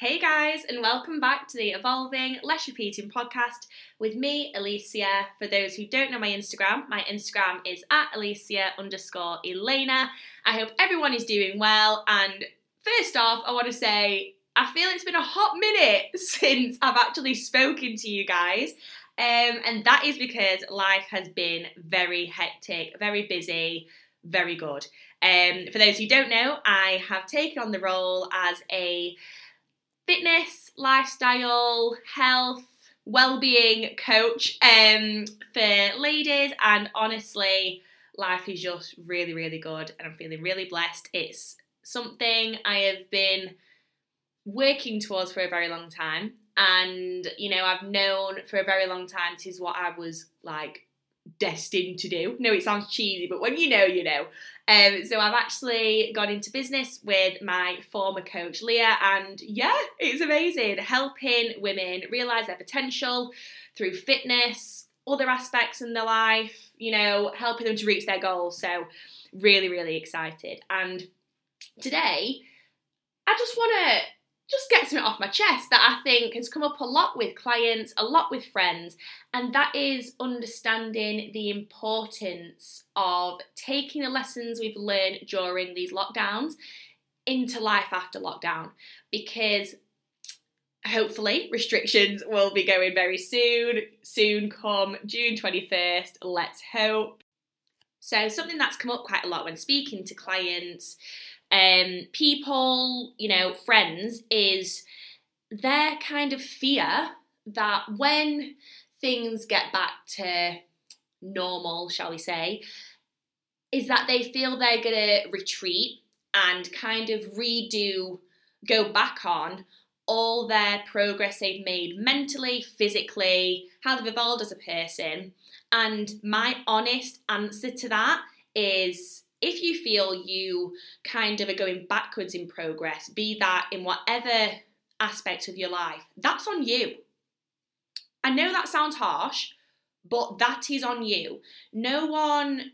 Hey guys, and welcome back to the Evolving Less Repeating podcast with me, Alicia. For those who don't know my Instagram, my Instagram is at Alicia underscore Elena. I hope everyone is doing well. And first off, I want to say I feel it's been a hot minute since I've actually spoken to you guys. Um, and that is because life has been very hectic, very busy, very good. Um, for those who don't know, I have taken on the role as a fitness, lifestyle, health, well-being coach um, for ladies and honestly life is just really really good and I'm feeling really blessed. It's something I have been working towards for a very long time and you know I've known for a very long time this is what I was like destined to do. No, it sounds cheesy, but when you know, you know. Um, so I've actually gone into business with my former coach Leah, and yeah, it's amazing helping women realize their potential through fitness, other aspects in their life, you know, helping them to reach their goals. So, really, really excited. And today, I just want to just get something off my chest that I think has come up a lot with clients, a lot with friends, and that is understanding the importance of taking the lessons we've learned during these lockdowns into life after lockdown because hopefully restrictions will be going very soon. Soon come june 21st let's hope. So something that's come up quite a lot when speaking to clients um, people, you know, friends, is their kind of fear that when things get back to normal, shall we say, is that they feel they're going to retreat and kind of redo, go back on all their progress they've made mentally, physically, how they've evolved as a person. And my honest answer to that is if you feel you kind of are going backwards in progress, be that in whatever aspect of your life, that's on you. I know that sounds harsh, but that is on you. No one,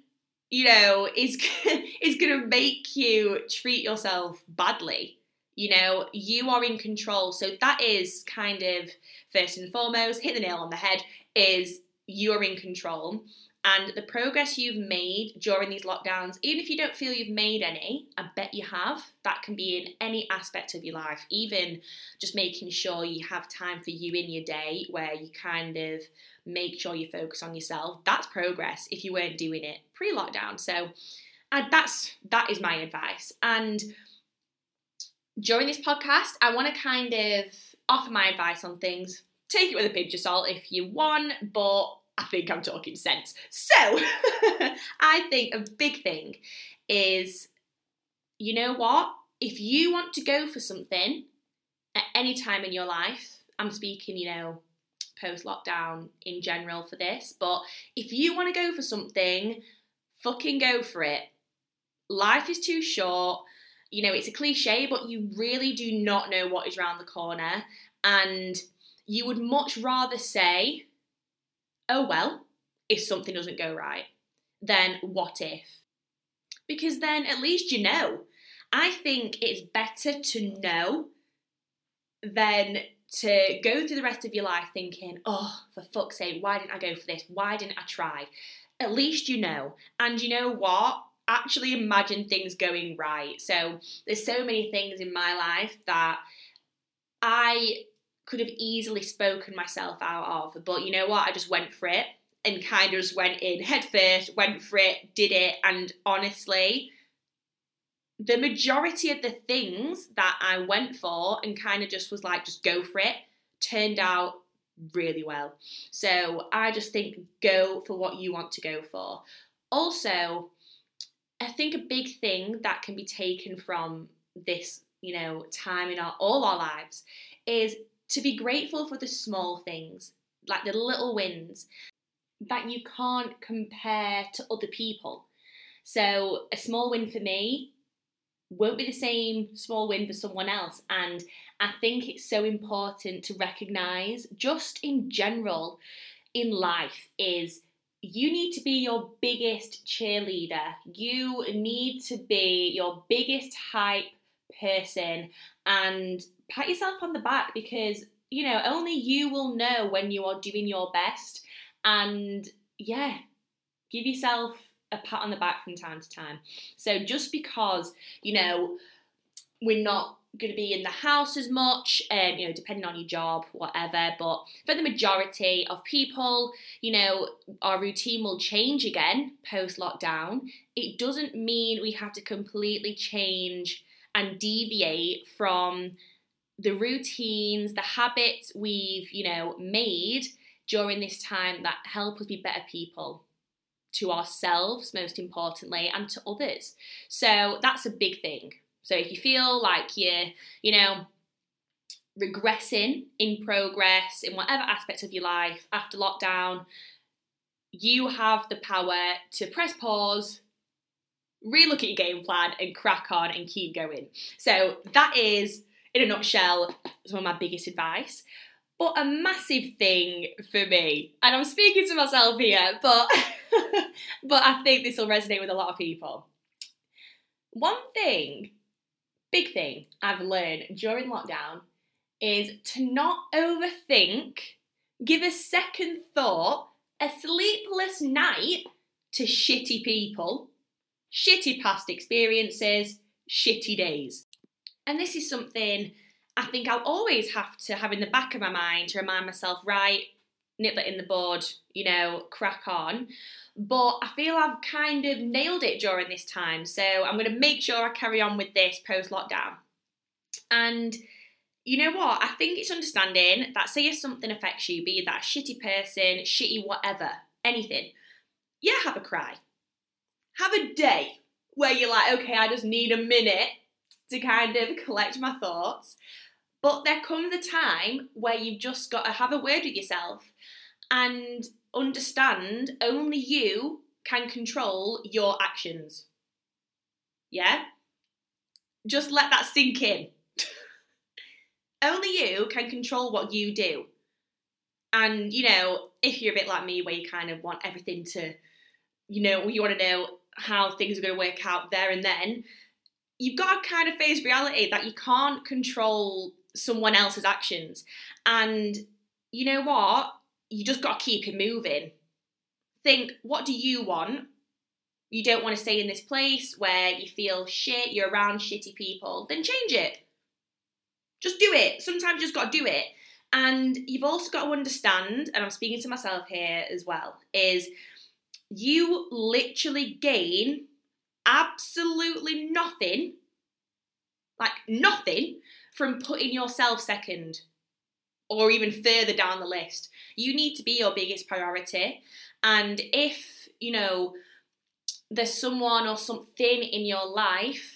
you know, is is going to make you treat yourself badly. You know, you are in control. So that is kind of first and foremost, hit the nail on the head is you're in control and the progress you've made during these lockdowns, even if you don't feel you've made any, I bet you have. That can be in any aspect of your life, even just making sure you have time for you in your day where you kind of make sure you focus on yourself. That's progress if you weren't doing it pre lockdown. So, that's that is my advice. And during this podcast, I want to kind of offer my advice on things. Take it with a pinch of salt if you want, but I think I'm talking sense. So, I think a big thing is you know what? If you want to go for something at any time in your life, I'm speaking, you know, post lockdown in general for this, but if you want to go for something, fucking go for it. Life is too short. You know, it's a cliche, but you really do not know what is around the corner. And you would much rather say, oh well, if something doesn't go right, then what if? Because then at least you know. I think it's better to know than to go through the rest of your life thinking, oh, for fuck's sake, why didn't I go for this? Why didn't I try? At least you know. And you know what? Actually imagine things going right. So there's so many things in my life that I could have easily spoken myself out of. But you know what? I just went for it and kind of just went in head first, went for it, did it. And honestly, the majority of the things that I went for and kind of just was like, just go for it, turned out really well. So I just think go for what you want to go for. Also, I think a big thing that can be taken from this, you know, time in our all our lives is to be grateful for the small things, like the little wins that you can't compare to other people. So, a small win for me won't be the same small win for someone else. And I think it's so important to recognize, just in general, in life, is you need to be your biggest cheerleader. You need to be your biggest hype person and pat yourself on the back because, you know, only you will know when you are doing your best. And yeah, give yourself a pat on the back from time to time. So just because, you know, we're not going to be in the house as much, um, you know, depending on your job, whatever. But for the majority of people, you know, our routine will change again post lockdown. It doesn't mean we have to completely change and deviate from the routines, the habits we've, you know, made during this time that help us be better people to ourselves, most importantly, and to others. So that's a big thing. So if you feel like you're, you know, regressing in progress in whatever aspect of your life after lockdown, you have the power to press pause, relook at your game plan, and crack on and keep going. So that is, in a nutshell, some of my biggest advice. But a massive thing for me, and I'm speaking to myself here, but but I think this will resonate with a lot of people. One thing big thing I've learned during lockdown is to not overthink, give a second thought, a sleepless night to shitty people, shitty past experiences, shitty days. And this is something I think I'll always have to have in the back of my mind to remind myself, right, nip that in the bud, you know, crack on but I feel I've kind of nailed it during this time. So I'm going to make sure I carry on with this post lockdown. And you know what? I think it's understanding that say if something affects you, be that shitty person, shitty whatever, anything, yeah, have a cry. Have a day where you're like, okay, I just need a minute to kind of collect my thoughts. But there comes a time where you've just got to have a word with yourself and understand only you can control your actions. Yeah? Just let that sink in. only you can control what you do. And, you know, if you're a bit like me, where you kind of want everything to, you know, you want to know how things are going to work out there and then, you've got to kind of face reality that you can't control someone else's actions. And you know what? you just got to keep it moving. Think, what do you want? You don't want to stay in this place where you feel shit, you're around shitty people, then change it. Just do it. Sometimes you just got to do it. And you've also got to understand, and I'm speaking to myself here as well, is you literally gain absolutely nothing, like nothing, from putting yourself second or even further down the list. You need to be your biggest priority. And if, you know, there's someone or something in your life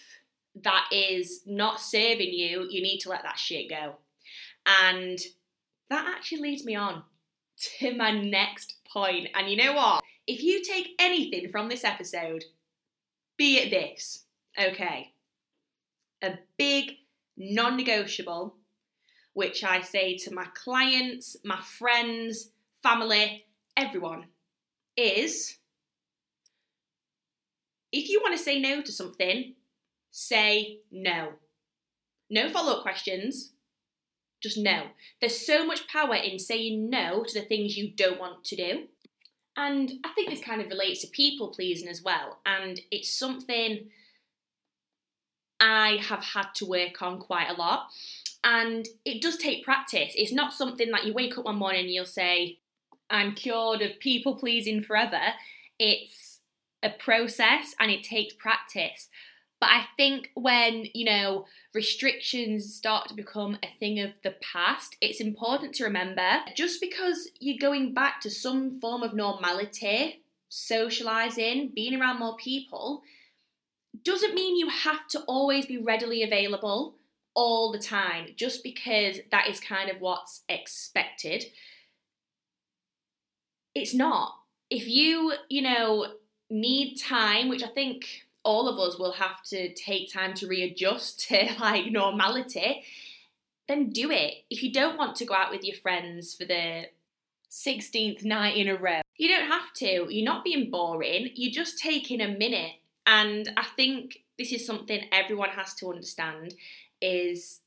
that is not serving you, you need to let that shit go. And that actually leads me on to my next point. And you know what? If you take anything from this episode, be it this, okay? A big non negotiable which I say to my clients, my friends, family, everyone, is if you want to say no to something, say no. No follow up questions, just no. There's so much power in saying no to the things you don't want to do. And I think this kind of relates to people pleasing as well. And it's something I have had to work on quite a lot. And it does take practice. It's not something that you wake up one morning and you'll say, I'm cured of people pleasing forever. It's a process and it takes practice. But I think when, you know, restrictions start to become a thing of the past, it's important to remember just because you're going back to some form of normality, socializing, being around more people, doesn't mean you have to always be readily available all the time just because that is kind of what's expected. It's not. If you, you know, need time, which I think all of us will have to take time to readjust to like normality, then do it. If you don't want to go out with your friends for the 16th night in a row, you don't have to. You're not being boring, you're just taking a minute. And I think this is something everyone has to understand is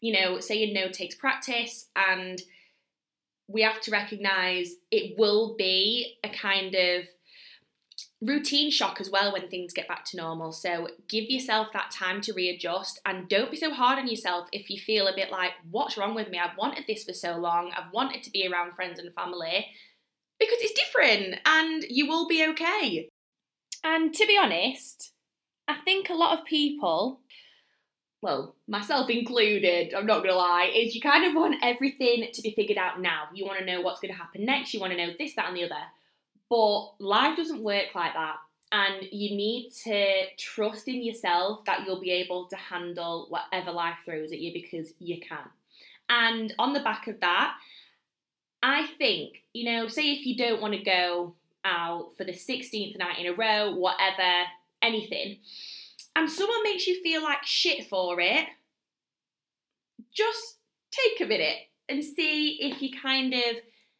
you know, saying no takes practice and we have to recognize it will be a kind of routine shock as well when things get back to normal. So give yourself that time to readjust and don't be so hard on yourself if you feel a bit like, what's wrong with me? I've wanted this for so long. I've wanted to be around friends and family because it's different and you will be okay. And to be honest, I think a lot of people well, myself included, I'm not gonna lie, is you kind of want everything to be figured out now. You wanna know what's gonna happen next, you wanna know this, that, and the other. But life doesn't work like that. And you need to trust in yourself that you'll be able to handle whatever life throws at you because you can. And on the back of that, I think, you know, say if you don't want to go out for the 16th night in a row, whatever, anything, and someone makes you feel like shit for it, just take a minute and see if you kind of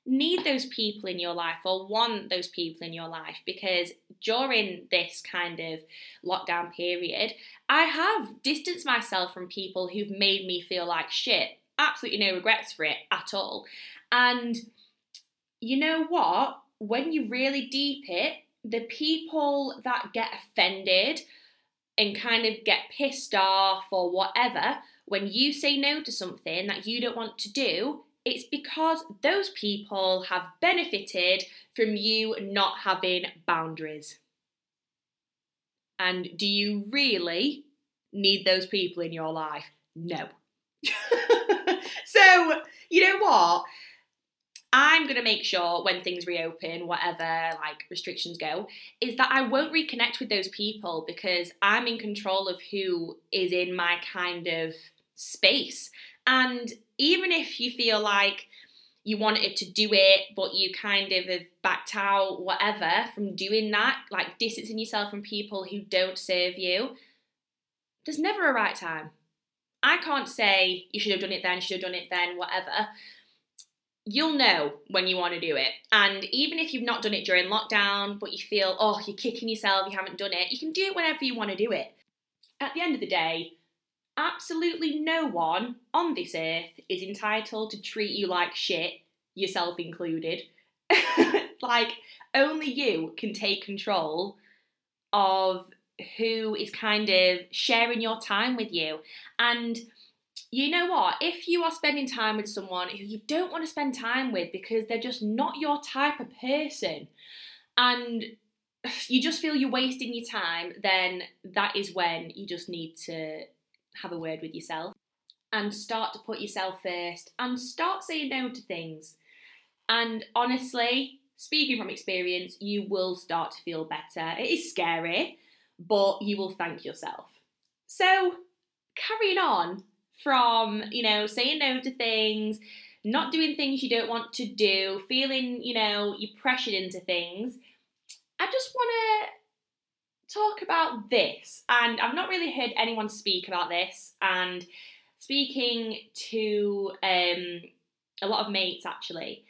need those people in your life or want those people in your life because during this kind of lockdown period, I have distanced myself from people who've made me feel like shit. Absolutely no regrets for it at all. And you know what? When you really deep it, the people that get offended and kind of get pissed off or whatever, when you say no to something that you don't want to do, it's because those people have benefited from you not having boundaries. And do you really need those people in your life? No. so, you know what? I'm going to make sure when things reopen, whatever like restrictions go, is that I won't reconnect with those people because I'm in control of who is in my kind of space. And even if you feel like you wanted to do it, but you kind of have backed out, whatever, from doing that, like distancing yourself from people who don't serve you, there's never a right time. I can't say you should have done it then, should have done it then, whatever you'll know when you want to do it. And even if you've not done it during lockdown, but you feel, oh, you're kicking yourself, you haven't done it, you can do it whenever you want to do it. At the end of the day, absolutely no one on this earth is entitled to treat you like shit, yourself included. like, only you can take control of who is kind of sharing your time with you. And you know what? If you are spending time with someone who you don't want to spend time with because they're just not your type of person, and you just feel you're wasting your time, then that is when you just need to have a word with yourself and start to put yourself first and start saying no to things. And honestly, speaking from experience, you will start to feel better. It is scary, but you will thank yourself. So, carrying on, from, you know, saying no to things, not doing things you don't want to do, feeling, you know, you're pressured into things, I just want to talk about this. And I've not really heard anyone speak about this. And speaking to um, a lot of mates actually,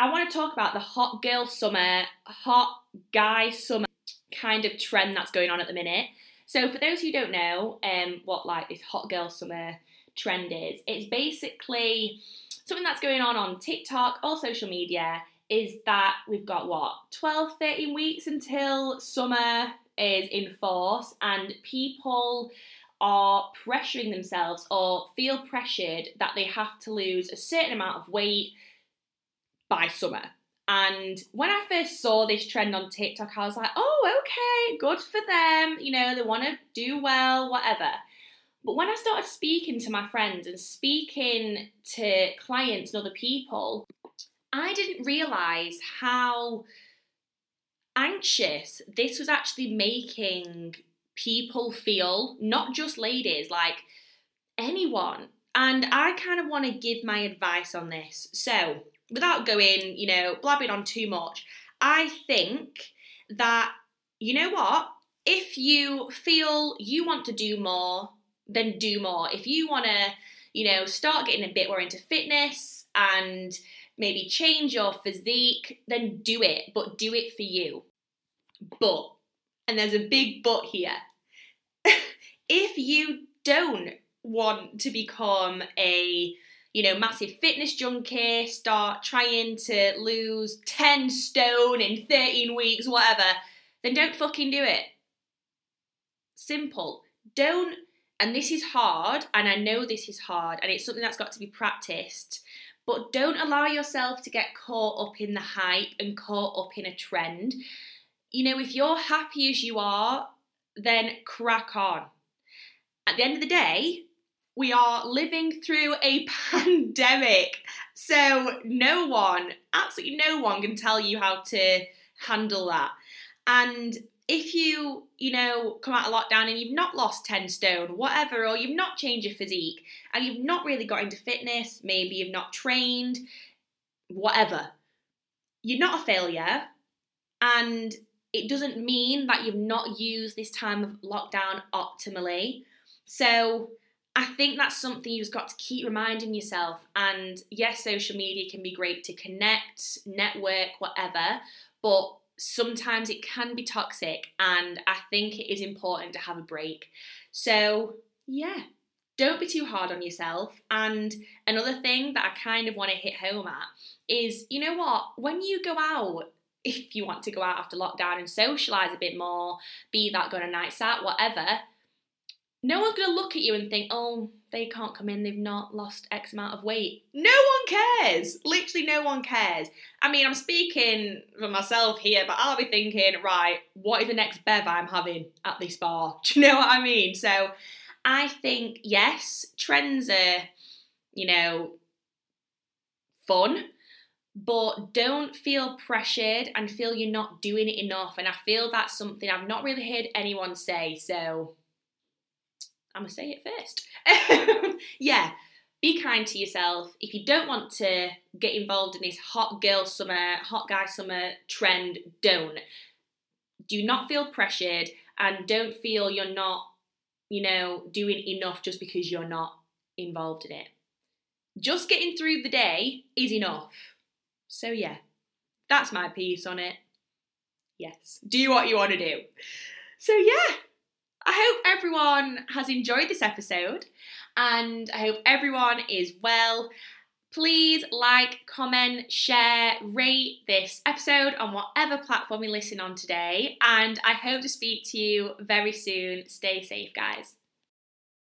I want to talk about the hot girl summer, hot guy summer kind of trend that's going on at the minute. So for those who don't know, um, what like this hot girl summer trend is, it's basically something that's going on on TikTok, all social media, is that we've got what 12 13 weeks until summer is in force and people are pressuring themselves or feel pressured that they have to lose a certain amount of weight by summer and when I first saw this trend on TikTok, I was like, oh, okay, good for them. You know, they want to do well, whatever. But when I started speaking to my friends and speaking to clients and other people, I didn't realize how anxious this was actually making people feel, not just ladies, like anyone. And I kind of want to give my advice on this. So, without going, you know, blabbing on too much, I think that, you know what? If you feel you want to do more, then do more. If you want to, you know, start getting a bit more into fitness and maybe change your physique, then do it, but do it for you. But, and there's a big but here, if you don't want to become a you know, massive fitness junkie, start trying to lose 10 stone in 13 weeks, whatever, then don't fucking do it. Simple. Don't, and this is hard, and I know this is hard, and it's something that's got to be practiced, but don't allow yourself to get caught up in the hype and caught up in a trend. You know, if you're happy as you are, then crack on. At the end of the day, we are living through a pandemic. So, no one, absolutely no one, can tell you how to handle that. And if you, you know, come out of lockdown and you've not lost 10 stone, whatever, or you've not changed your physique, and you've not really got into fitness, maybe you've not trained, whatever, you're not a failure. And it doesn't mean that you've not used this time of lockdown optimally. So, I think that's something you've got to keep reminding yourself. And yes, social media can be great to connect, network, whatever, but sometimes it can be toxic. And I think it is important to have a break. So, yeah, don't be too hard on yourself. And another thing that I kind of want to hit home at is you know what? When you go out, if you want to go out after lockdown and socialise a bit more, be that going a night out, whatever no one's going to look at you and think, oh, they can't come in, they've not lost X amount of weight. No one cares. Literally, no one cares. I mean, I'm speaking for myself here, but I'll be thinking, right, what is the next bev I'm having at this bar? Do you know what I mean? So I think, yes, trends are, you know, fun. But don't feel pressured and feel you're not doing it enough. And I feel that's something I've not really heard anyone say. So I'm gonna say it first. yeah, be kind to yourself. If you don't want to get involved in this hot girl summer, hot guy summer trend, don't. Do not feel pressured and don't feel you're not, you know, doing enough just because you're not involved in it. Just getting through the day is enough. So, yeah, that's my piece on it. Yes, do what you want to do. So, yeah, I hope everyone has enjoyed this episode and I hope everyone is well. Please like, comment, share, rate this episode on whatever platform you listen on today. And I hope to speak to you very soon. Stay safe, guys.